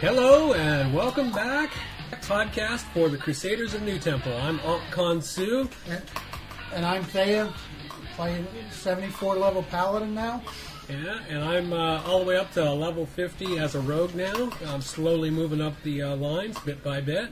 Hello and welcome back. To podcast for the Crusaders of NuTemple. I'm Ankh Khan Su. And, and I'm Thea, playing 74 level paladin now. Yeah, and I'm uh, all the way up to level 50 as a rogue now. I'm slowly moving up the uh, lines bit by bit.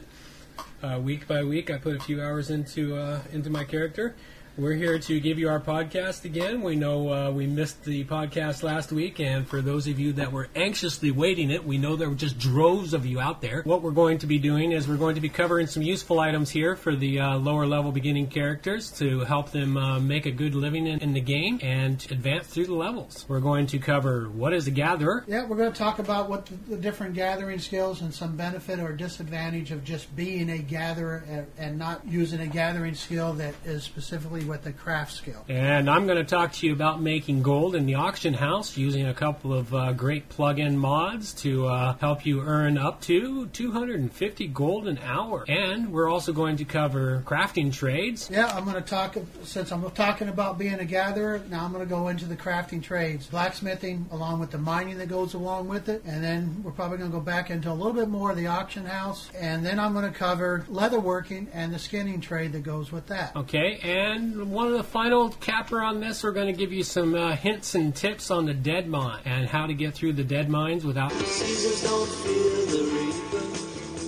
Uh, week by week, I put a few hours into uh, into my character. We're here to give you our podcast again. We know uh, we missed the podcast last week, and for those of you that were anxiously waiting it, we know there were just droves of you out there. What we're going to be doing is we're going to be covering some useful items here for the uh, lower level beginning characters to help them uh, make a good living in, in, the game and advance through the levels. We're going to cover what is a gatherer. Yeah, we're going to talk about what the, the different gathering skills and some benefit or disadvantage of just being a gatherer and, and not using a gathering skill that is specifically with the craft skill. And I'm going to talk to you about making gold in the auction house using a couple of uh, great plug-in mods to uh, help you earn up to 250 gold an hour. And we're also going to cover crafting trades. Yeah, I'm going to talk since I'm talking about being a gatherer. Now I'm going to go into the crafting trades, blacksmithing, along with the mining that goes along with it, and then we're probably going to go back into a little bit more of the auction house, and then I'm going to cover leatherworking and the skinning trade that goes with that. Okay, and one of the final capper on this, we're going to give you some uh, hints and tips on the Deadmine and how to get through the Deadmines without.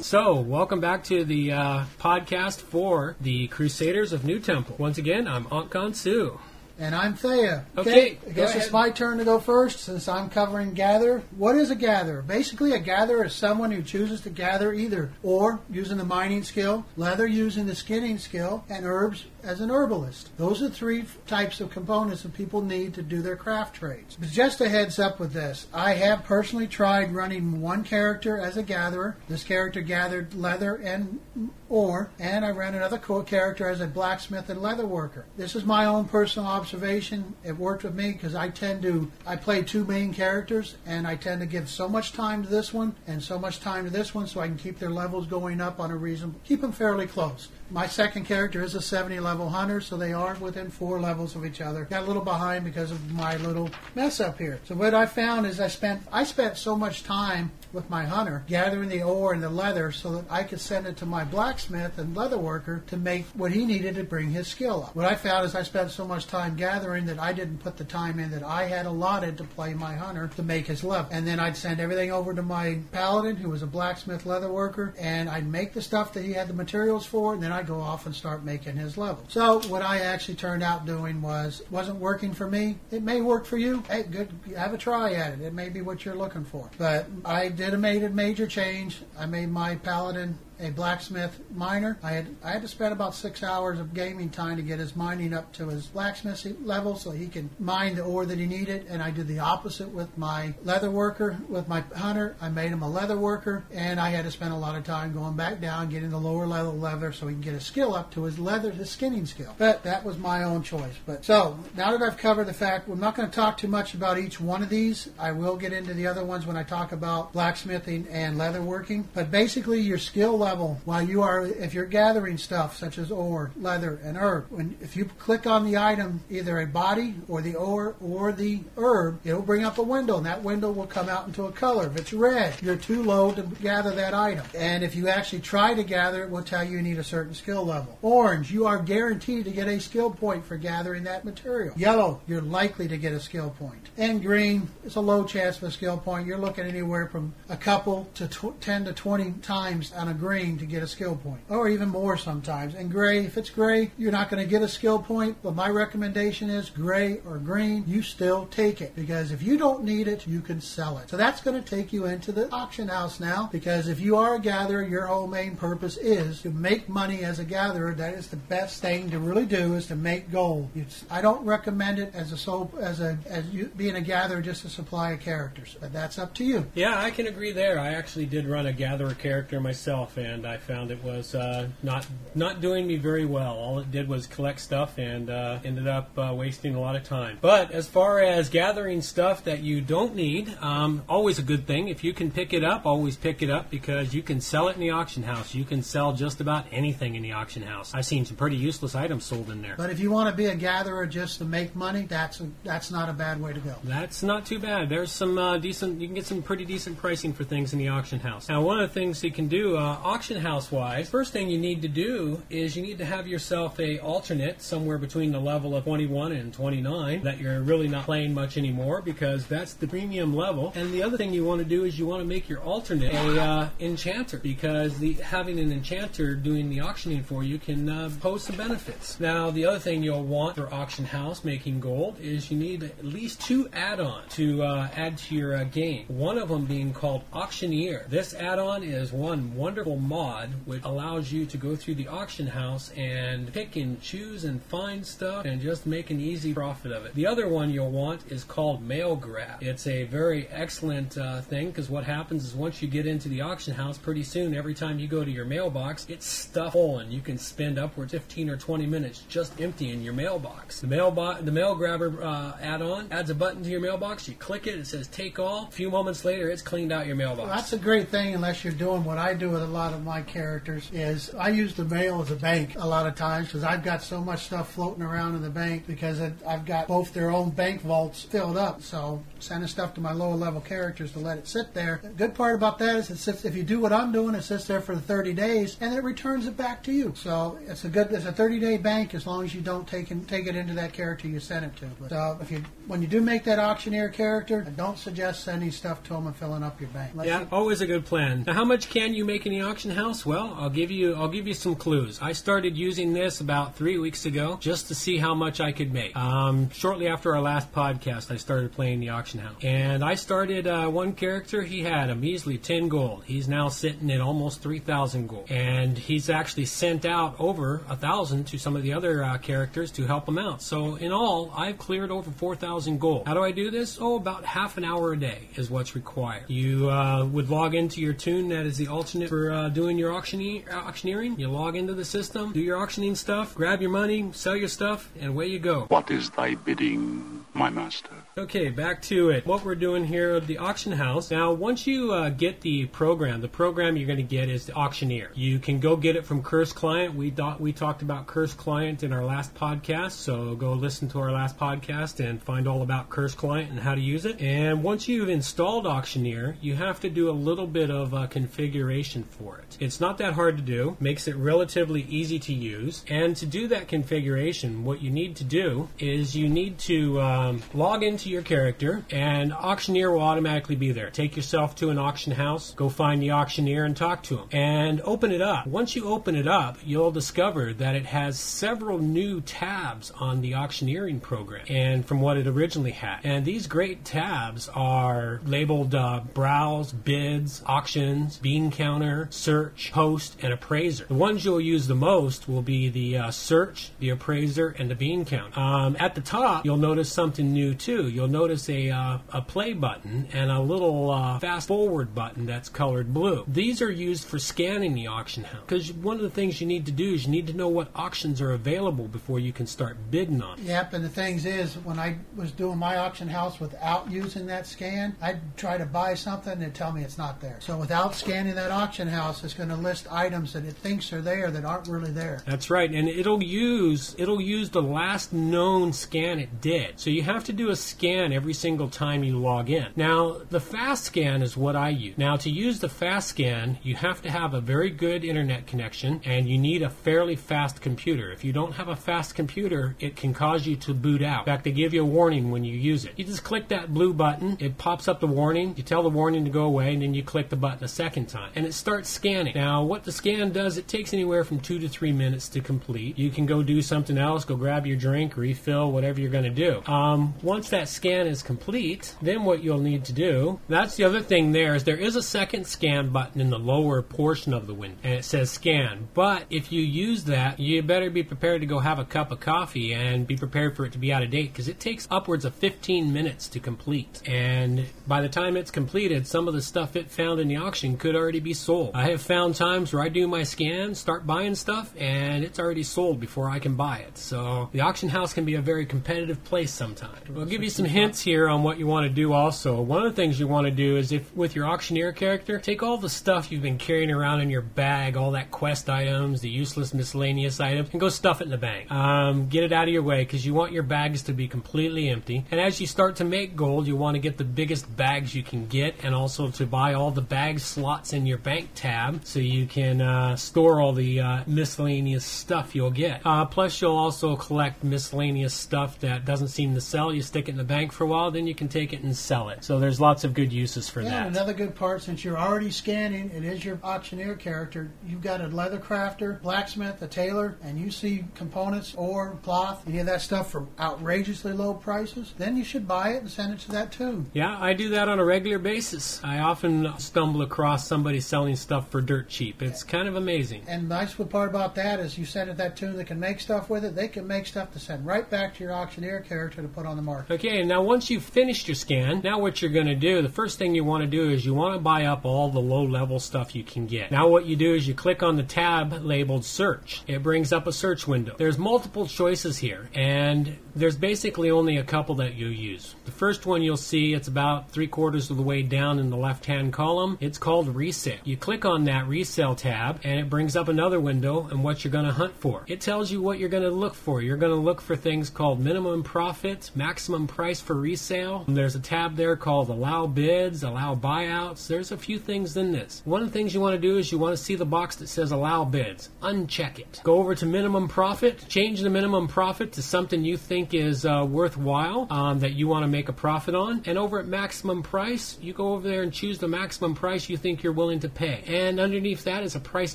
So, welcome back to the uh, podcast for the Crusaders of NuTemple. Once again, I'm Ankh Khan Su. And I'm Thea. Okay, I guess it's my turn to go first since I'm covering gather. What is a gatherer? Basically, a gatherer is someone who chooses to gather either or using the mining skill, leather using the skinning skill, and herbs as an herbalist. Those are three types of components that people need to do their craft trades. But just a heads up with this, I have personally tried running one character as a gatherer. This character gathered leather and ore, and I ran another cool character as a blacksmith and leather worker. This is my own personal observation. It worked with me because I tend to I play two main characters, and I tend to give so much time to this one and so much time to this one, so I can keep their levels going up on a reasonable, keep them fairly close. My second character is a 70 level hunter, so they are within four levels of each other. Got a little behind because of my little mess up here. So what I found is I spent I spent so much time with my hunter gathering the ore and the leather so that I could send it to my blacksmith and leather worker to make what he needed to bring his skill up. What I found is I spent so much time gathering that I didn't put the time in that I had allotted to play my hunter to make his level. And then I'd send everything over to my paladin who was a blacksmith leather worker and I'd make the stuff that he had the materials for and then I'd go off and start making his level. So what I actually turned out doing was wasn't working for me. It may work for you. Hey, good have a try at it. It may be what you're looking for. But I did a made a major change. I made my paladin a blacksmith miner. I had I had to spend about six hours of gaming time to get his mining up to his blacksmith level so he could mine the ore that he needed. And I did the opposite with my leather worker. With my hunter, I made him a leather worker, and I had to spend a lot of time going back down, getting the lower level leather so he can get his skill up to his leather, his skinning skill. But that was my own choice. But so now that I've covered the fact, we're not going to talk too much about each one of these. I will get into the other ones when I talk about blacksmithing and leather working. But basically, your skill level level while you are if you're gathering stuff such as ore, leather, and herb. When if you click on the item, either a body or the ore or the herb, it'll bring up a window, and that window will come out into a color. If it's red, you're too low to gather that item. And if you actually try to gather it, will tell you you need a certain skill level. Orange, you are guaranteed to get a skill point for gathering that material. Yellow, you're likely to get a skill point. And green, it's a low chance of a skill point. You're looking anywhere from a couple to tw- 10 to 20 times on a green green to get a skill point, or even more sometimes. And gray, if it's gray, you're not going to get a skill point, but my recommendation is gray or green, you still take it because if you don't need it, you can sell it. So that's going to take you into the auction house now because if you are a gatherer, your whole main purpose is to make money as a gatherer. That is the best thing to really do is to make gold. It's, I don't recommend it as a soul, as a as you, being a gatherer just to supply of characters, but that's up to you. Yeah, I can agree there. I actually did run a gatherer character myself, and and I found it was uh, not not doing me very well. All it did was collect stuff, and uh, ended up uh, wasting a lot of time. But as far as gathering stuff that you don't need, um, always a good thing. If you can pick it up, always pick it up because you can sell it in the auction house. You can sell just about anything in the auction house. I've seen some pretty useless items sold in there. But if you want to be a gatherer just to make money, that's a, that's not a bad way to go. That's not too bad. There's some uh, decent. You can get some pretty decent pricing for things in the auction house. Now, one of the things you can do uh, auction house wise, first thing you need to do is you need to have yourself a alternate somewhere between the level of 21 and 29 that you're really not playing much anymore because that's the premium level. And the other thing you want to do is you want to make your alternate a uh, enchanter because the having an enchanter doing the auctioning for you can uh, pose some benefits. Now, the other thing you'll want for auction house making gold is you need at least two add-ons to uh, add to your uh, game. One of them being called Auctioneer. This add-on is one wonderful mod which allows you to go through the auction house and pick and choose and find stuff and just make an easy profit of it. The other one you'll want is called Mail Grab. It's a very excellent uh, thing because what happens is once you get into the auction house, pretty soon every time you go to your mailbox, it's stuffed full and you can spend upwards 15 or 20 minutes just emptying your mailbox. The mail the mail grabber uh, add-on adds a button to your mailbox. You click it, it says take all. A few moments later, it's cleaned out your mailbox. Well, that's a great thing unless you're doing what I do with a lot of my characters is I use the mail as a bank a lot of times because I've got so much stuff floating around in the bank because it, I've got both their own bank vaults filled up. So sending stuff to my lower level characters to let it sit there. The good part about that is it sits, if you do what I'm doing, it sits there for the 30 days and it returns it back to you. So it's a good, it's a 30 day bank as long as you don't take, in, take it into that character you sent it to. But uh, if you, when you do make that auctioneer character, I don't suggest sending stuff to them and filling up your bank. Let Yeah, you- always a good plan. Now, how much can you make in the auction house? Well, I'll give you I'll give you some clues. I started using this about three weeks ago just to see how much I could make. Um, shortly after our last podcast, I started playing the auction house, and I started uh, one character. He had a measly ten gold. He's now sitting at almost three thousand gold, and he's actually sent out over a thousand to some of the other uh, characters to help him out. So in all, I've cleared over four thousand gold. How do I do this? Oh, about half an hour a day is what's required. You uh, would log into your tune that is the alternate for uh, doing your auctioneer- auctioneering. You log into the system, do your auctioning stuff, grab your money, sell your stuff, and away you go. What is thy bidding, my master? Okay, back to it. What we're doing here at the auction house. Now, once you uh, get the program, the program you're going to get is the auctioneer. You can go get it from Curse Client. We thought we talked about Curse Client in our last podcast, so go listen to our last podcast and find all about Curse Client and how to use it. And once you've installed Auctioneer, you have to do a little bit of uh, configuration for it. It's not that hard to do. Makes it relatively easy to use. And to do that configuration, what you need to do is you need to um, log into your character, and auctioneer will automatically be there. Take yourself to an auction house, go find the auctioneer and talk to him, and open it up. Once you open it up, you'll discover that it has several new tabs on the auctioneering program, and from what it originally had. And these great tabs are labeled uh, browse, bids, auctions, bean counter, search, post, and appraiser. The ones you'll use the most will be the uh, search, the appraiser, and the bean counter. Um, at the top, you'll notice something new too. You'll notice a, uh, a play button and a little uh, fast forward button that's colored blue. These are used for scanning the auction house. Because one of the things you need to do is you need to know what auctions are available before you can start bidding on. them. Yep, and the things is, when I was doing my auction house without using that scan, I'd try to buy something and it'd tell me it's not there. So without scanning that auction house, it's going to list items that it thinks are there that aren't really there. That's right, and it'll use it'll use the last known scan it did. So you have to do a scan every single time you log in. Now, the fast scan is what I use. Now, to use the fast scan, you have to have a very good internet connection and you need a fairly fast computer. If you don't have a fast computer, it can cause you to boot out. In fact, they give you a warning when you use it. You just click that blue button, it pops up the warning, you tell the warning to go away, and then you click the button a second time. And it starts scanning. Now, what the scan does, it takes anywhere from two to three minutes to complete. You can go do something else, go grab your drink, refill, whatever you're going to do. Um, once that scan is complete, then what you'll need to do, that's the other thing there, is there is a second scan button in the lower portion of the window, and it says scan. But if you use that, you better be prepared to go have a cup of coffee and be prepared for it to be out of date because it takes upwards of 15 minutes to complete. And by the time it's completed, some of the stuff it found in the auction could already be sold. I have found times where I do my scan, start buying stuff, and it's already sold before I can buy it. So the auction house can be a very competitive place sometimes. I'll give you some hints here on what you want to do also. One of the things you want to do is if with your auctioneer character, take all the stuff you've been carrying around in your bag, all that quest items, the useless miscellaneous items, and go stuff it in the bank. Um, get it out of your way because you want your bags to be completely empty. And as you start to make gold, you want to get the biggest bags you can get and also to buy all the bag slots in your bank tab so you can uh, store all the uh, miscellaneous stuff you'll get. Uh, plus, you'll also collect miscellaneous stuff that doesn't seem to sell. You stick it in the bank for a while, then you can take it and sell it. So there's lots of good uses for Yeah, that. another good part since you're already scanning, it is your auctioneer character. You've got a leather crafter, blacksmith, a tailor, and you see components or cloth, any of that stuff for outrageously low prices, then you should buy it and send it to that tune. Yeah, I do that on a regular basis. I often stumble across somebody selling stuff for dirt cheap. It's kind of amazing. And the nice part about that is you send it to that tune that can make stuff with it. They can make stuff to send right back to your auctioneer character to put on the market. Okay, now once you've finished your scan, now what you're going to do, the first thing you want to do is you want to buy up all the low level stuff you can get. Now what you do is you click on the tab labeled search. It brings up a search window. There's multiple choices here, and there's basically only a couple that you use. The first one you'll see, it's about three quarters of the way down in the left hand column. It's called resale. You click on that resale tab, and it brings up another window and what you're going to hunt for. It tells you what you're going to look for. You're going to look for things called minimum profit, maximum price for resale. There's a tab there called allow bids, allow buyouts. There's a few things in this. One of the things you want to do is you want to see the box that says allow bids. Uncheck it. Go over to minimum profit, change the minimum profit to something you think is uh, worthwhile um, that you want to make a profit on. And over at maximum price, you go over there and choose the maximum price you think you're willing to pay. And underneath that is a price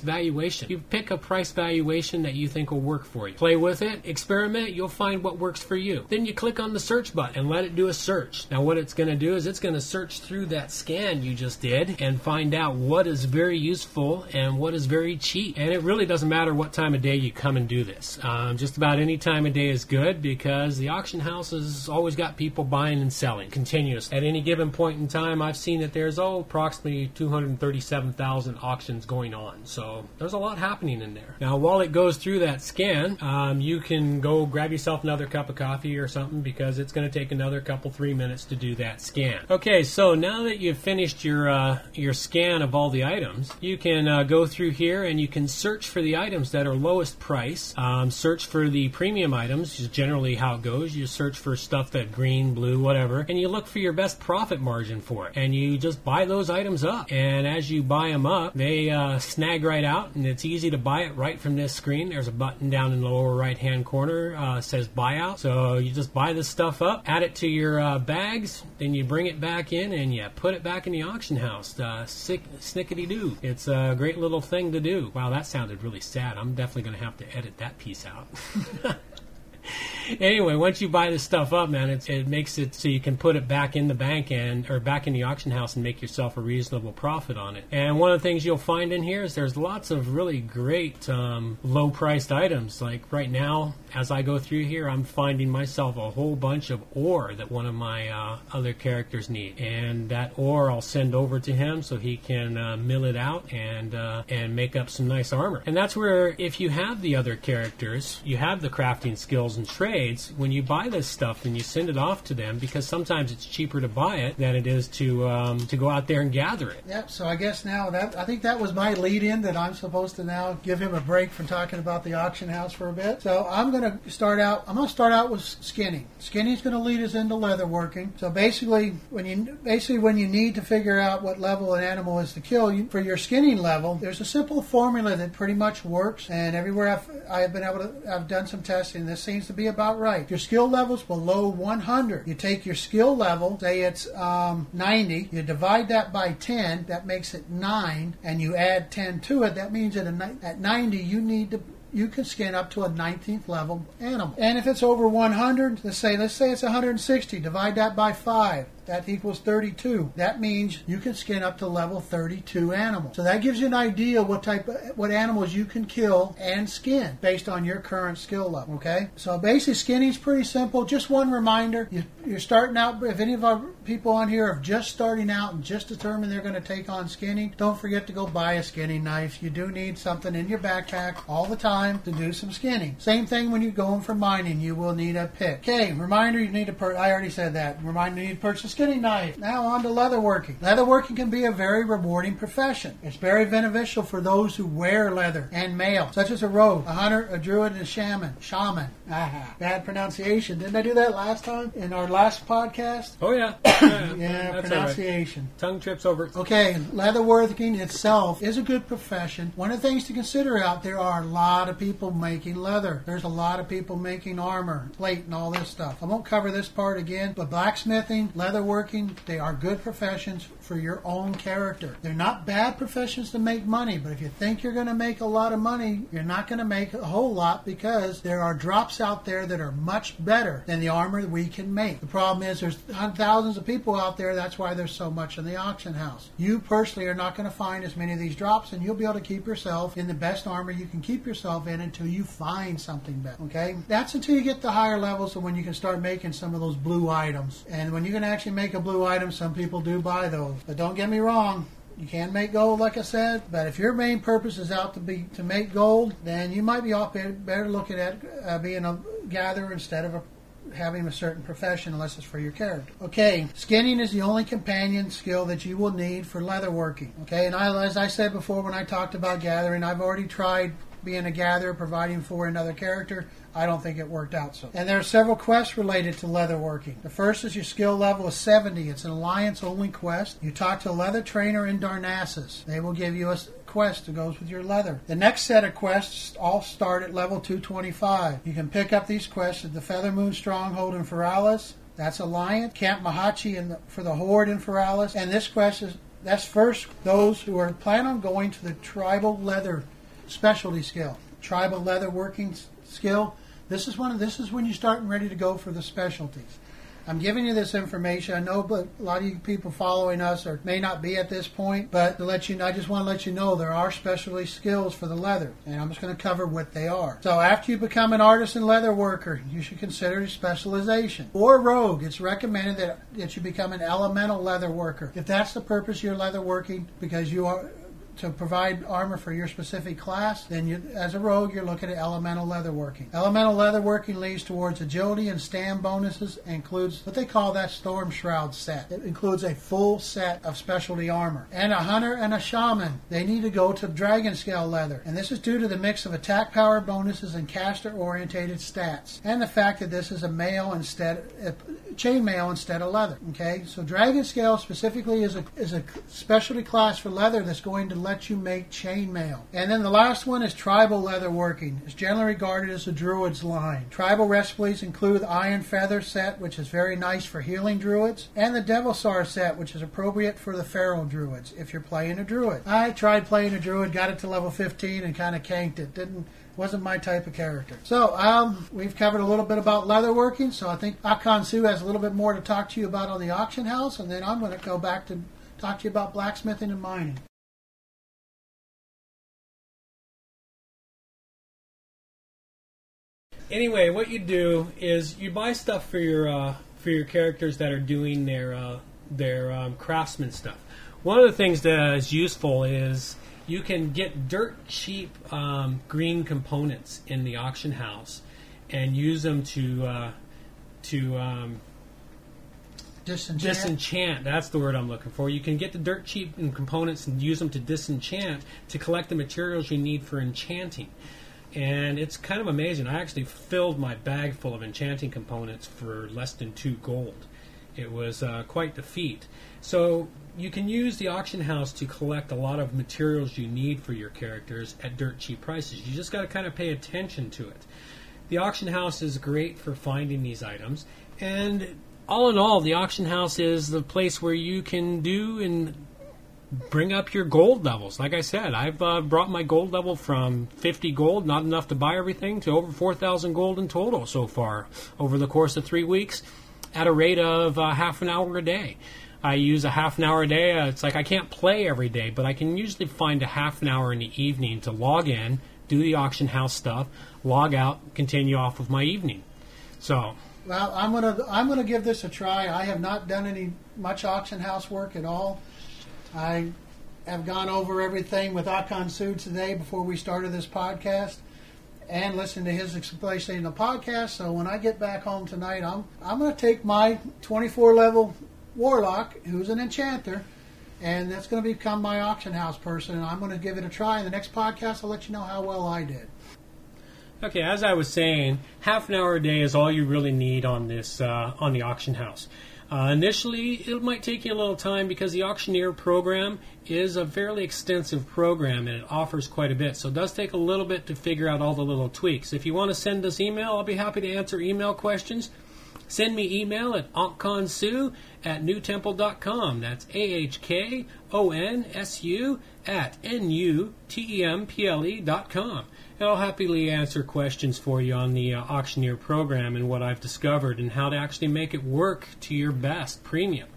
valuation. You pick a price valuation that you think will work for you. Play with it, experiment, you'll find what works for you. Then you click on the search button and let it do a search. Now, what it's going to do is it's going to search through that scan you just did and find out what is very useful and what is very cheap. And it really doesn't matter what time of day you come and do this. Um, just about any time of day is good because the auction house has always got people buying and selling continuously. At any given point in time, I've seen that there's oh approximately 237,000 auctions going on. So there's a lot happening in there. Now, while it goes through that scan, um, you can go grab yourself another cup of coffee or something because it's going to take another couple three minutes to do that scan. Okay, so now that you've finished your uh, your scan of all the items, you can uh, go through here and you can search for the items that are lowest price. Um, search for the premium items is generally how it goes. You search for stuff that green, blue, whatever, and you look for your best profit margin for it, and you just buy those items up. And as you buy them up, they uh, snag right out, and it's easy to buy it right from this screen. There's a button down in the lower right hand corner uh, says buyout. So you just buy this stuff up, add it to your uh, bags, then you bring it back in and you put it back in the auction house. Uh, sick, snickety doo. It's a great little thing to do. Wow, that sounded really sad. I'm definitely going to have to edit that piece out. anyway, once you buy this stuff up, man, it's, it makes it so you can put it back in the bank and or back in the auction house and make yourself a reasonable profit on it. And one of the things you'll find in here is there's lots of really great um, low-priced items. Like right now, as I go through here, I'm finding myself a whole bunch of ore that one of my uh, other characters need, and that ore I'll send over to him so he can uh, mill it out and uh, and make up some nice armor. And that's where if you have the other characters, you have the crafting skills and trades. When you buy this stuff and you send it off to them, because sometimes it's cheaper to buy it than it is to um, to go out there and gather it. Yep. So I guess now that I think that was my lead in that I'm supposed to now give him a break from talking about the auction house for a bit. So I'm going to start out. I'm going to start out with skinning. Skinny's going to lead us into leather working. So basically, when you basically when you need to figure out what level an animal is to kill you, for your skinning level, there's a simple formula that pretty much works. And everywhere I've I've been able to I've done some testing. This seems to be about right. Your skill level's below 100. You take your skill level, say it's um, 90. You divide that by 10. That makes it nine, and you add 10 to it. That means at, a, at 90 you need to you can skin up to a 19th level animal. And if it's over 100, let's say let's say it's 160, divide that by 5. That equals 32. That means you can skin up to level 32 animals. So that gives you an idea what type of, what animals you can kill and skin based on your current skill level. Okay. So basically, skinning is pretty simple. Just one reminder: you, you're starting out. If any of our people on here are just starting out and just determined they're going to take on skinning, don't forget to go buy a skinning knife. You do need something in your backpack all the time to do some skinning. Same thing when you're going for mining. You will need a pick. Okay. Reminder: you need to. Per- I already said that. Reminder: you need to purchase skinning knife. Now on to leatherworking. Leatherworking can be a very rewarding profession. It's very beneficial for those who wear leather and mail, such as a rogue, a hunter, a druid, and a shaman. Shaman. Aha. Bad pronunciation. Didn't I do that last time in our last podcast? Oh yeah, yeah, Yeah, all right. pronunciation. Tongue trips over. Okay, leatherworking itself is a good profession. One of the things to consider out there are a lot of people making leather. There's a lot of people making armor, plate, and all this stuff. I won't cover this part again, but blacksmithing, leatherworking, they are good professions for your own character. They're not bad professions to make money, but if you think you're going to make a lot of money, you're not going to make a whole lot because there are drops out there that are much better than the armor we can make. The problem is there's thousands of people out there. That's why there's so much in the auction house. You personally are not going to find as many of these drops, and you'll be able to keep yourself in the best armor you can keep yourself in until you find something better. Okay, that's until you get the higher levels, and when you can start making some of those blue items. And when you can actually make a blue item, some people do buy those. But don't get me wrong. You can make gold, like I said, but if your main purpose is out to be to make gold, then you might be off better, looking at uh, being a gatherer instead of a having a certain profession unless it's for your character. Okay, skinning is the only companion skill that you will need for leatherworking. Okay, and I, as I said before when I talked about gathering, I've already tried being a gatherer, providing for another character. I don't think it worked out so. And there are several quests related to leatherworking. The first is your skill level is 70. It's an alliance only quest. You talk to a leather trainer in Darnassus. They will give you a quest that goes with your leather. The next set of quests all start at level 225. You can pick up these quests at the Feathermoon Stronghold in Feralas. That's Alliance. Camp Mojache in the, for the Horde in Feralas. And this quest is that's first those who are plan on going to the tribal leather specialty skill. Tribal leather working skill. This is one of this is when you're starting ready to go for the specialties. I'm giving you this information. I know, but a lot of you people following us or may not be at this point. But to let you, I just want to let you know there are specialty skills for the leather, and I'm just going to cover what they are. So after you become an artisan leather worker, you should consider a specialization. or rogue, it's recommended that that you become an elemental leather worker. If that's the purpose you're leather working, because you are to provide armor for your specific class, then you, as a rogue, you're looking at elemental leatherworking. Elemental leatherworking leads towards agility and stand bonuses, and includes what they call that Stormshroud set. It includes a full set of specialty armor. And a hunter and a shaman, they need to go to dragon scale leather, and this is due to the mix of attack power bonuses and caster orientated stats, and the fact that this is a mail instead, uh, chainmail instead of leather. Okay, so dragon scale specifically is a is a specialty class for leather that's going to let you make chainmail. And then the last one is tribal leather working. It's generally regarded as a druid's line. Tribal recipes include the Ironfeather set, which is very nice for healing druids, and the Devilsaur set, which is appropriate for the feral druids if you're playing a druid. I tried playing a druid, got it to level 15, and kind of canked it. Didn't wasn't my type of character. So um, we've covered a little bit about leatherworking. So I think Akan Su has a little bit more to talk to you about on the auction house, and then I'm going to go back to talk to you about blacksmithing and mining. Anyway, what you do is you buy stuff for your uh, for your characters that are doing their uh, their um, craftsman stuff. One of the things that is useful is you can get dirt cheap um, green components in the auction house and use them to uh, to um, Disenchant. disenchant. That's the word I'm looking for. You can get the dirt cheap and components and use them to disenchant to collect the materials you need for enchanting. And it's kind of amazing. I actually filled my bag full of enchanting components for less than two gold. It was uh, quite the feat. So you can use the auction house to collect a lot of materials you need for your characters at dirt cheap prices. You just got to kind of pay attention to it. The auction house is great for finding these items, and all in all, the auction house is the place where you can do and bring up your gold levels. Like I said, I've uh, brought my gold level from 50 gold, not enough to buy everything, to over 4,000 gold in total so far over the course of three weeks at a rate of uh, half an hour a day. I use a half an hour a day. Uh, it's like I can't play every day, but I can usually find a half an hour in the evening to log in, do the auction house stuff, log out, continue off with my evening. So Well, I'm gonna I'm gonna give this a try. I have not done any much auction house work at all. I have gone over everything with Akan Su today before we started this podcast, and listened to his explanation in the podcast. So when I get back home tonight, I'm I'm gonna take my 24 level warlock, who's an enchanter, and that's gonna become my auction house person, and I'm gonna give it a try. In the next podcast, I'll let you know how well I did. Okay, as I was saying, half an hour a day is all you really need on this uh, on the auction house. Uh, initially, it might take you a little time because the auctioneer program is a fairly extensive program and it offers quite a bit. So it does take a little bit to figure out all the little tweaks. If you want to send us email, I'll be happy to answer email questions. Send me email at ankkonsu at nutemple.com. That's A H K O N S U at N U T E M P L E dot com. And I'll happily answer questions for you on the uh, auctioneer program and what I've discovered and how to actually make it work to your best premium.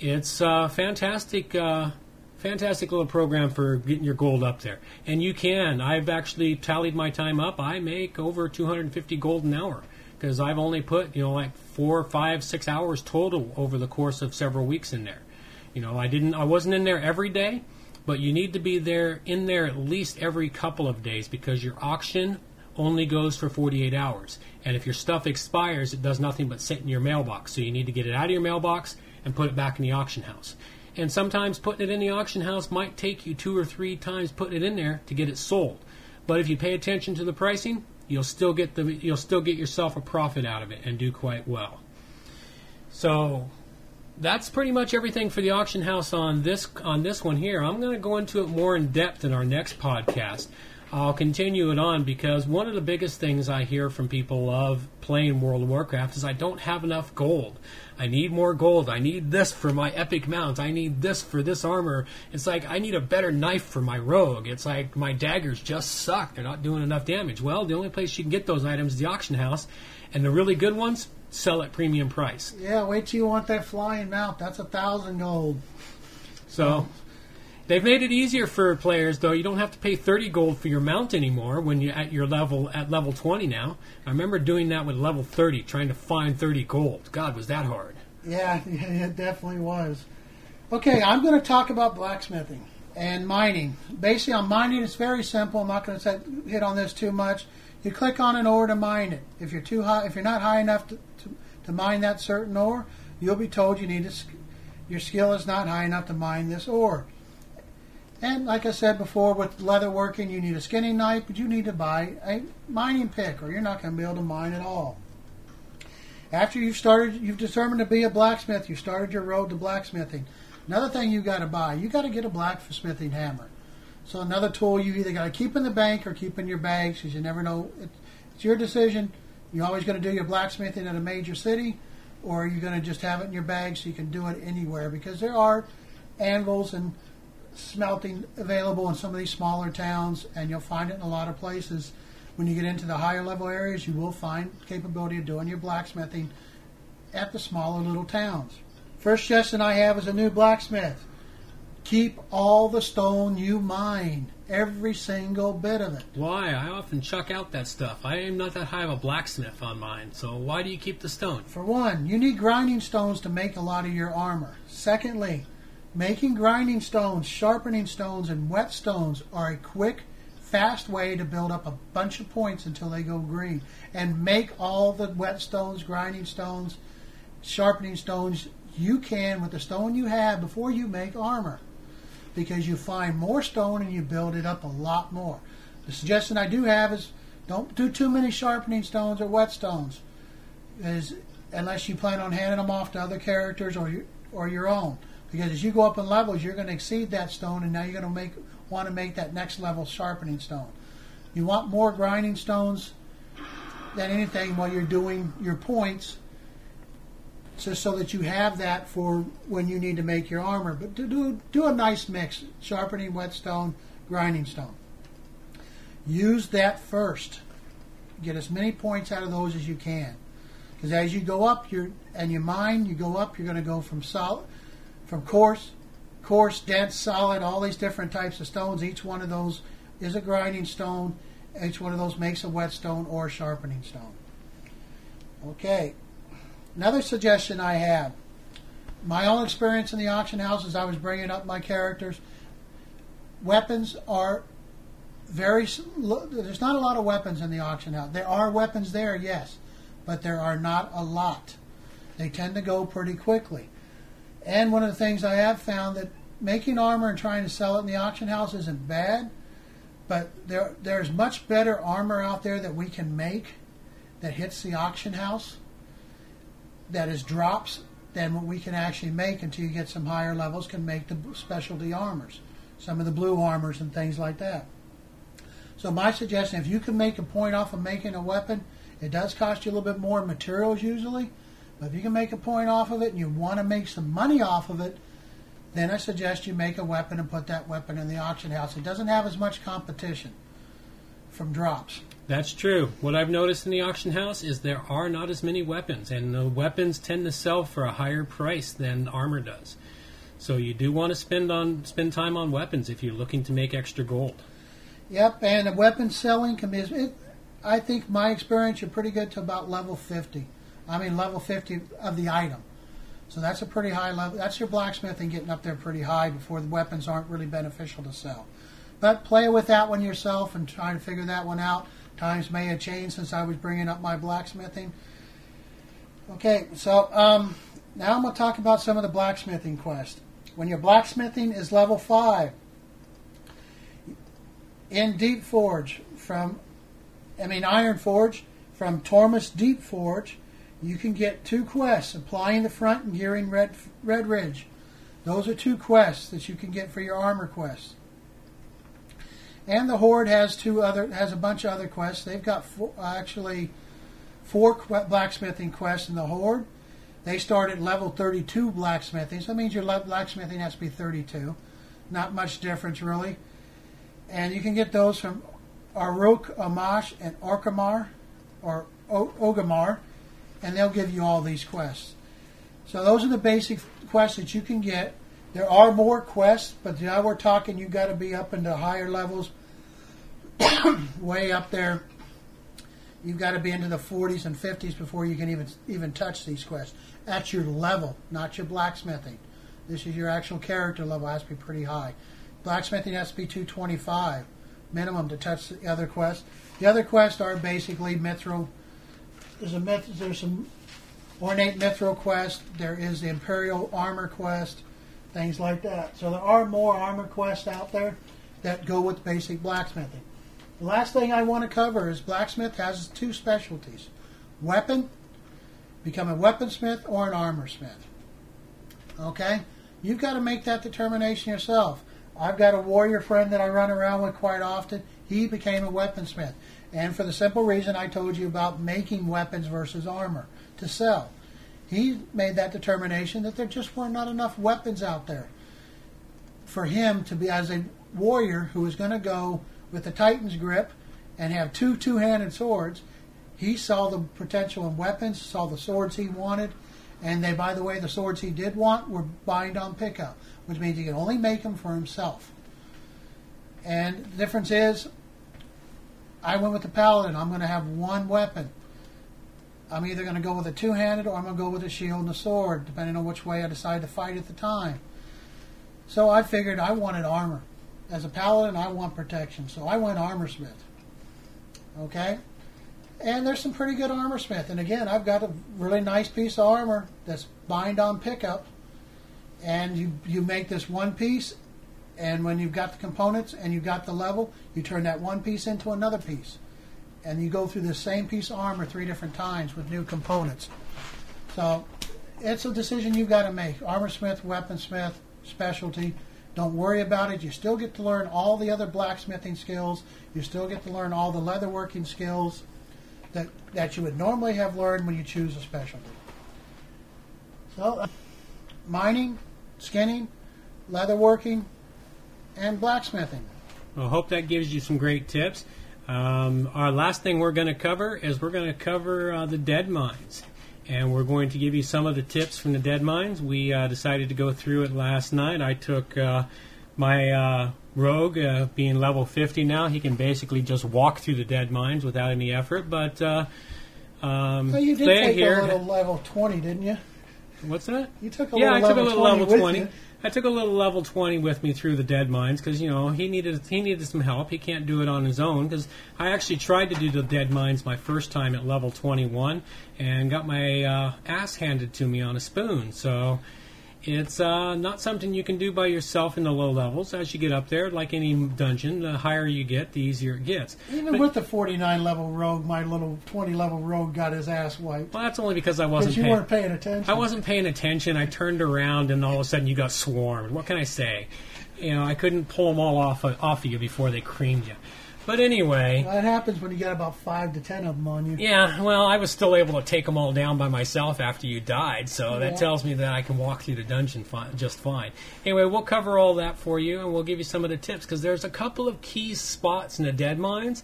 It's a fantastic, uh, fantastic little program for getting your gold up there. And you can. I've actually tallied my time up. I make over 250 gold an hour because I've only put, you know, like four, five, six hours total over the course of several weeks in there. You know, I didn't, I wasn't in there every day, but you need to be there in there at least every couple of days because your auction only goes for 48 hours. And if your stuff expires, it does nothing but sit in your mailbox. So you need to get it out of your mailbox and put it back in the auction house. And sometimes putting it in the auction house might take you two or three times putting it in there to get it sold. But if you pay attention to the pricing, you'll still get the you'll still get yourself a profit out of it and do quite well. So that's pretty much everything for the auction house on this on this one here. I'm going to go into it more in depth in our next podcast. I'll continue it on because one of the biggest things I hear from people of playing World of Warcraft is I don't have enough gold. I need more gold. I need this for my epic mounts. I need this for this armor. It's like I need a better knife for my rogue. It's like my daggers just suck. They're not doing enough damage. Well, the only place you can get those items is the auction house, and the really good ones sell at premium price. Yeah, wait till you want that flying mount. That's a thousand gold. So they've made it easier for players though. You don't have to pay 30 gold for your mount anymore when you're at your level at level 20 now. I remember doing that with level 30 trying to find 30 gold. God, was that hard. Yeah, yeah, it definitely was. Okay, I'm going to talk about blacksmithing and mining. Basically, on mining, it's very simple. I'm not going to hit on this too much. You click on an ore to mine it. If you're too high, if you're not high enough to, to, to mine that certain ore, you'll be told you need to, your skill is not high enough to mine this ore. And like I said before, with leather working, you need a skinning knife, but you need to buy a mining pick, or you're not going to be able to mine at all. After you've started, you've determined to be a blacksmith. You started your road to blacksmithing. Another thing you got to buy, you got to get a blacksmithing hammer. So another tool you either got to keep in the bank or keep in your bags because you never know. It's your decision. You're always going to do your blacksmithing in a major city, or you're you going to just have it in your bag so you can do it anywhere? Because there are anvils and smelting available in some of these smaller towns, and you'll find it in a lot of places. When you get into the higher level areas, you will find capability of doing your blacksmithing at the smaller little towns. First suggestion I have is a new blacksmith. Keep all the stone you mine, every single bit of it. Why? I often chuck out that stuff. I am not that high of a blacksmith on mine, so why do you keep the stone? For one, you need grinding stones to make a lot of your armor. Secondly, making grinding stones, sharpening stones, and wet stones are a quick, fast way to build up a bunch of points until they go green. And make all the wet stones, grinding stones, sharpening stones you can with the stone you have before you make armor because you find more stone and you build it up a lot more. The suggestion I do have is don't do too many sharpening stones or whetstones, is unless you plan on handing them off to other characters or your, or your own. Because as you go up in levels, you're going to exceed that stone, and now you're going to make want to make that next level sharpening stone. You want more grinding stones than anything while you're doing your points just so that you have that for when you need to make your armor. But do do, do a nice mix: sharpening whetstone, grinding stone. Use that first. Get as many points out of those as you can, because as you go up, you're and you mine, you go up. You're going to go from solid, from coarse, coarse, dense, solid, all these different types of stones. Each one of those is a grinding stone. Each one of those makes a whetstone or a sharpening stone. Okay. Another suggestion I have. My own experience in the auction house as I was bringing up my characters. Weapons are very. There's not a lot of weapons in the auction house. There are weapons there, yes, but there are not a lot. They tend to go pretty quickly. And one of the things I have found that making armor and trying to sell it in the auction house isn't bad, but there there's much better armor out there that we can make that hits the auction house that is drops than what we can actually make until you get some higher levels can make the specialty armors, some of the blue armors and things like that. So my suggestion, if you can make a point off of making a weapon, it does cost you a little bit more materials usually, but if you can make a point off of it and you want to make some money off of it, then I suggest you make a weapon and put that weapon in the auction house. It doesn't have as much competition from drops. That's true. What I've noticed in the auction house is there are not as many weapons, and the weapons tend to sell for a higher price than armor does. So you do want to spend on spend time on weapons if you're looking to make extra gold. Yep, and weapon selling can be. It, I think my experience, you're pretty good to about level 50. I mean, level 50 of the item. So that's a pretty high level. That's your blacksmithing getting up there pretty high before the weapons aren't really beneficial to sell. But play with that one yourself and try to figure that one out. Times may have changed since I was bringing up my blacksmithing. Okay, so um, now I'm going to talk about some of the blacksmithing quests. When your blacksmithing is level 5, in Deep Forge from, I mean Ironforge, from Tormus Deepforge, you can get two quests: applying the front and gearing Red Red Ridge. Those are two quests that you can get for your armor quests. And the Horde has two other has a bunch of other quests. They've got four, uh, actually four blacksmithing quests in the Horde. They start at level 32 blacksmithing, so that means your blacksmithing has to be 32. Not much difference really. And you can get those from Aruk, Amash, and Orkamar, or o- Ogamar and they'll give you all these quests. So those are the basic quests that you can get. There are more quests, but now we're talking you've got to be up into higher levels, way up there. You've got to be into the 40s and 50s before you can even even touch these quests. At your level, not your blacksmithing. This is your actual character level. It has to be pretty high. Blacksmithing has to be 225 minimum to touch the other quests. The other quests are basically Mithril there's a myth, there's some ornate mithril quest. There is the imperial armor quest, things like that. So there are more armor quests out there that go with basic blacksmithing. Last thing I want to cover is blacksmith has two specialties: weapon, become a weaponsmith or an armor smith. Okay, you've got to make that determination yourself. I've got a warrior friend that I run around with quite often. He became a weaponsmith. And for the simple reason I told you about making weapons versus armor to sell. He made that determination that there just were not enough weapons out there for him to be, as a warrior who was going to go with the Titan's grip and have two two handed swords. He saw the potential in weapons, saw the swords he wanted, and they, by the way, the swords he did want were bind on pickup, which means he could only make them for himself. And the difference is, I went with the paladin. I'm going to have one weapon. I'm either going to go with a two-handed or I'm going to go with a shield and a sword, depending on which way I decide to fight at the time. So I figured I wanted armor. As a paladin, I want protection, so I went armor smith. Okay? And there's some pretty good armor smith. And again, I've got a really nice piece of armor that's bind on pickup. And you, you make this one piece and when you've got the components and you've got the level, you turn that one piece into another piece. And you go through the same piece of armor three different times with new components. So it's a decision you've got to make. Armor smith, weaponsmith, specialty. Don't worry about it. You still get to learn all the other blacksmithing skills. You still get to learn all the leatherworking skills that, that you would normally have learned when you choose a specialty. So, uh, mining, skinning, leatherworking, and blacksmithing. Well, hope that gives you some great tips. Um, our last thing we're going to cover is we're going to cover uh, the Deadmines. And we're going to give you some of the tips from the Deadmines. We uh, decided to go through it last night. I took uh, my uh, rogue, uh, being level 50 now. He can basically just walk through the Deadmines without any effort. But uh, um, Well, you did take here, a little level 20, didn't you? what's that? You took a yeah, I little took a level little 20 level twenty. you. I took a little level twenty with me through the Deadmines because you know he needed he needed some help. He can't do it on his own because I actually tried to do the dead mines my first time at level twenty one and got my uh, ass handed to me on a spoon. So it's uh, not something you can do by yourself in the low levels. As you get up there, like any dungeon, the higher you get, the easier it gets. Even But- with the 49 level rogue, my little 20 level rogue got his ass wiped. Well, that's only because I wasn't Because you paying. weren't paying attention. I wasn't paying attention. I turned around, and all of a sudden, you got swarmed. What can I say? You know, I couldn't pull them all off off of you before they creamed you. But anyway, That happens when you got about 5 to 10 of them on you. yeah. Well, I was still able to take them all down by myself after you died, so that tells me that I can walk through the dungeon fi- just fine. Anyway, we'll cover all that for you, and we'll give you some of the tips because there's a couple of key spots in the Deadmines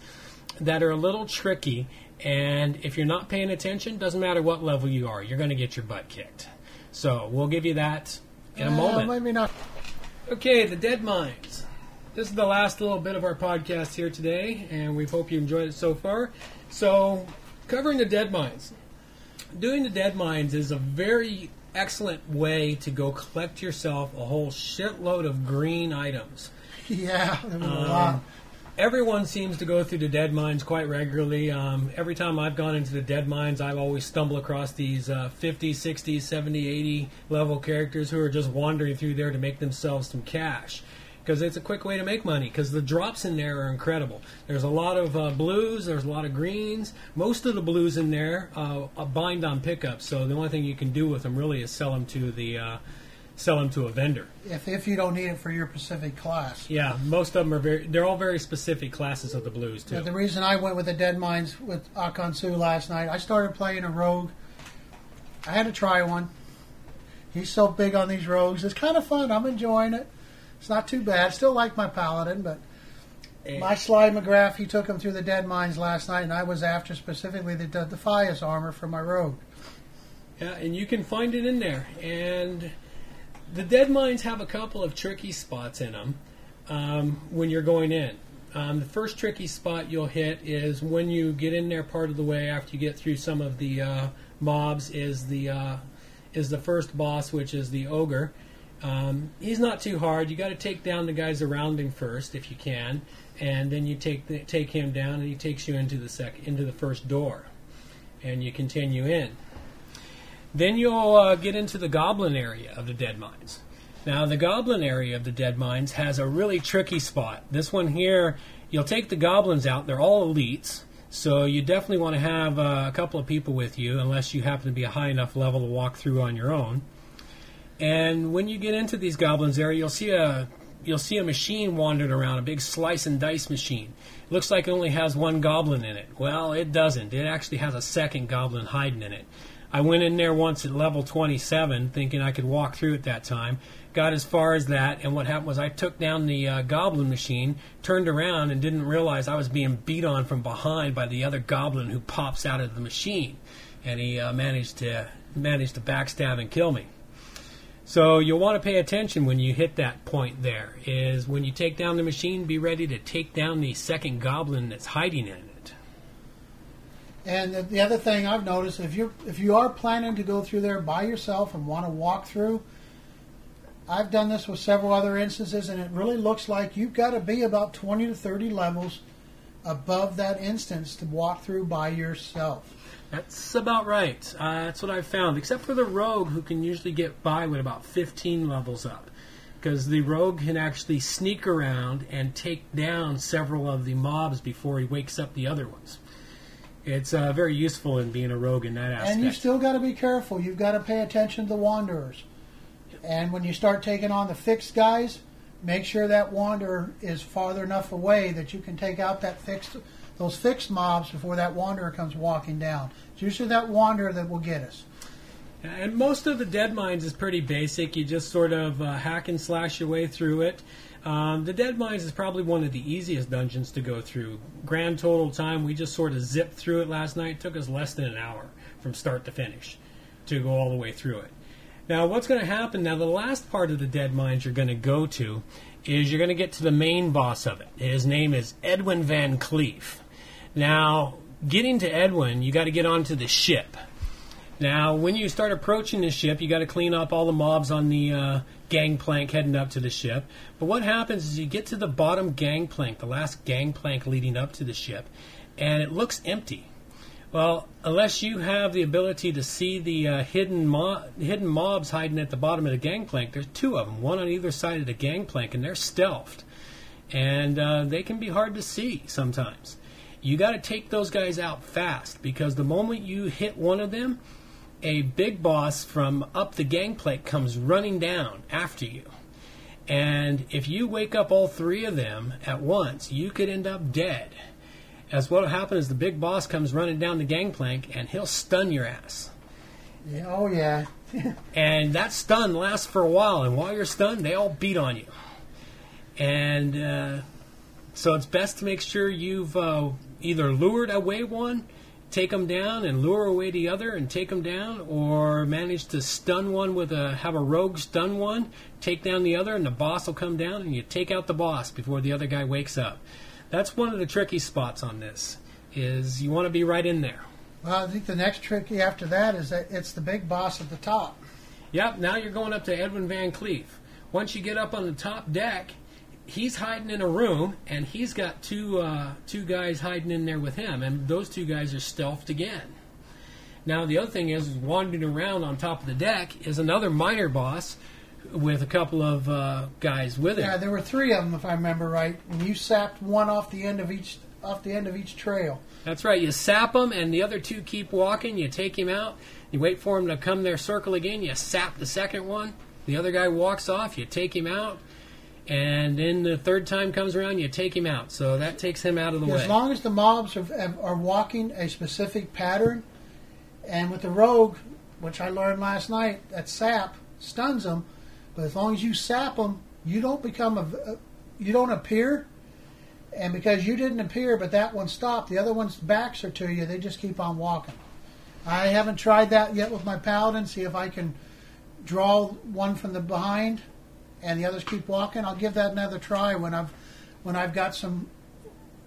that are a little tricky. And if you're not paying attention, doesn't matter what level you are, you're going to get your butt kicked. So we'll give you that in a Uh, moment. maybe not. Okay, the Deadmines. This is the last little bit of our podcast here today, and we hope you enjoyed it so far. So, covering the Deadmines. Doing the Deadmines is a very excellent way to go collect yourself a whole shitload of green items. Yeah, was a Um, lot. Everyone seems to go through the Deadmines quite regularly. Um, every time I've gone into the Deadmines, I've always stumbled across these uh, 50, 60, 70, 80 level characters who are just wandering through there to make themselves some cash. Because it's a quick way to make money, because the drops in there are incredible. There's a lot of uh, blues, there's a lot of greens. Most of the blues in there uh, bind on pickups, so the only thing you can do with them really is sell them to the uh, sell them to a vendor. If, if you don't need it for your Pacific class. Yeah, most of them are very. They're all very specific classes of the blues too. But the reason I went with the Deadmines with Akansu last night, I started playing a rogue. I had to try one. He's so big on these rogues. It's kind of fun. I'm enjoying it. It's not too bad. Still like my paladin, but my Sly McGrath, he took him through the Deadmines last night, and I was after specifically the Defias armor for my rogue. Yeah, and you can find it in there. And the Deadmines have a couple of tricky spots in them um, when you're going in. Um, the first tricky spot you'll hit is when you get in there part of the way after you get through some of the uh, mobs. Is the uh, is the first boss, which is the ogre. Um, he's not too hard. You got to take down the guys around him first if you can, and then you take the, take him down, and he takes you into the sec into the first door, and you continue in. Then you'll uh, get into the goblin area of the Deadmines. Now, the goblin area of the Deadmines has a really tricky spot. This one here, you'll take the goblins out. They're all elites, so you definitely want to have uh, a couple of people with you, unless you happen to be a high enough level to walk through on your own. And when you get into these goblins area, you'll see a you'll see a machine wandering around, a big slice and dice machine. It looks like it only has one goblin in it. Well, it doesn't. It actually has a second goblin hiding in it. I went in there once at level 27, thinking I could walk through at that time. Got as far as that, and what happened was I took down the uh, goblin machine, turned around, and didn't realize I was being beat on from behind by the other goblin who pops out of the machine, and he uh, managed to managed to backstab and kill me. So you'll want to pay attention when you hit that point there. Is when you take down the machine, be ready to take down the second goblin that's hiding in it. And the, the other thing I've noticed, if you if you are planning to go through there by yourself and want to walk through, I've done this with several other instances, and it really looks like you've got to be about twenty to thirty levels above that instance to walk through by yourself. That's about right. Uh, that's what I've found, except for the rogue, who can usually get by with about 15 levels up. Because the rogue can actually sneak around and take down several of the mobs before he wakes up the other ones. It's uh, very useful in being a rogue in that aspect. And you still got to be careful. You've got to pay attention to the wanderers. And when you start taking on the fixed guys, make sure that wanderer is farther enough away that you can take out that fixed those fixed mobs before that wanderer comes walking down. It's usually that wanderer that will get us. And most of the Deadmines is pretty basic. You just sort of uh, hack and slash your way through it. Um, the Deadmines is probably one of the easiest dungeons to go through. Grand total time, we just sort of zipped through it last night. It took us less than an hour from start to finish to go all the way through it. Now, what's going to happen now? The last part of the Deadmines you're going to go to is you're going to get to the main boss of it. His name is Edwin VanCleef. Now, getting to Edwin, you got to get onto the ship. Now, when you start approaching the ship, you got to clean up all the mobs on the uh, gangplank heading up to the ship. But what happens is you get to the bottom gangplank, the last gangplank leading up to the ship, and it looks empty. Well, unless you have the ability to see the uh, hidden mo- hidden mobs hiding at the bottom of the gangplank, there's two of them, one on either side of the gangplank, and they're stealthed, and uh, they can be hard to see sometimes. You got to take those guys out fast because the moment you hit one of them, a big boss from up the gangplank comes running down after you. And if you wake up all three of them at once, you could end up dead. As what'll happen is the big boss comes running down the gangplank and he'll stun your ass. Yeah, oh yeah. And that stun lasts for a while, and while you're stunned, they all beat on you. And uh, so it's best to make sure you've uh, either lured away one, take them down, and lure away the other and take them down, or manage to stun one with a have a rogue stun one, take down the other, and the boss will come down, and you take out the boss before the other guy wakes up. That's one of the tricky spots on this. Is you want to be right in there. Well, I think the next trick after that is that it's the big boss at the top. Yep, now you're going up to Edwin VanCleef. Once you get up on the top deck, he's hiding in a room, and he's got two uh, two guys hiding in there with him, and those two guys are stealthed again. Now the other thing is, wandering around on top of the deck is another minor boss with a couple of uh, guys with him. Yeah, there were three of them, if I remember right, and you sapped one off the end of each off the end of each trail. That's right. You sap them, and the other two keep walking. You take him out. You wait for him to come their circle again. You sap the second one. The other guy walks off. You take him out, and then the third time comes around. You take him out. So that takes him out of the way. As long as the mobs are, are walking a specific pattern, and with the rogue, which I learned last night, that sap stuns them. But as long as you sap them, you don't become a, you don't appear. And because you didn't appear, but that one stopped, the other one's backs are to you. They just keep on walking. I haven't tried that yet with my paladin. See if I can draw one from the behind, and the others keep walking. I'll give that another try when I've when I've got some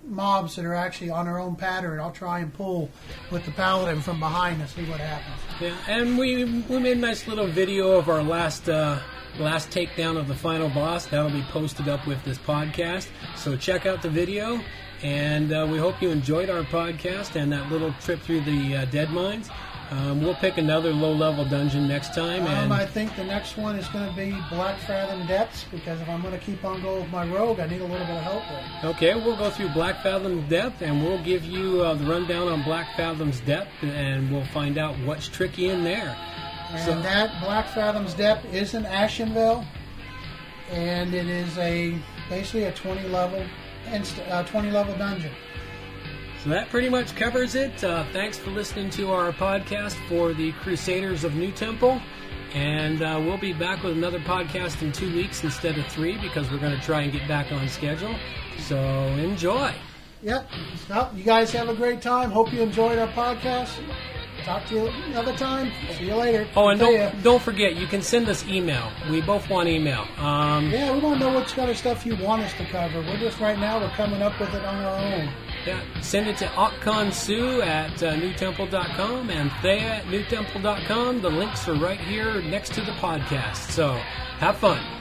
mobs that are actually on their own pattern. I'll try and pull with the paladin from behind and see what happens. Yeah, and we we made a nice little video of our last uh, last takedown of the final boss. That'll be posted up with this podcast. So check out the video, and uh, we hope you enjoyed our podcast and that little trip through the uh, Deadmines. Um, we'll pick another low-level dungeon next time. Um, And I think the next one is going to be Blackfathom Depths because if I'm going to keep on going with my rogue, I need a little bit of help with. Okay, we'll go through Blackfathom's depth, and we'll give you uh, the rundown on Blackfathom's depth, and we'll find out what's tricky in there. And So- that Blackfathom's Depth is in Ashenvale, and it is a basically a 20 level inst- uh, 20 level dungeon. So that pretty much covers it. Uh, thanks for listening to our podcast for the Crusaders of NuTemple. And uh, we'll be back with another podcast in two weeks instead of three because we're going to try and get back on schedule. So enjoy. Yep. Well, you guys have a great time. Hope you enjoyed our podcast. Talk to you another time. See you later. Oh, and don't, don't forget, you can send us email. We both want email. Um, Yeah, we want to know what kind of stuff you want us to cover. We're just right now we're coming up with it on our own. Yeah, send it to OpconSue at uh, nutemple.com and Thea at nutemple.com. The links are right here next to the podcast. So have fun.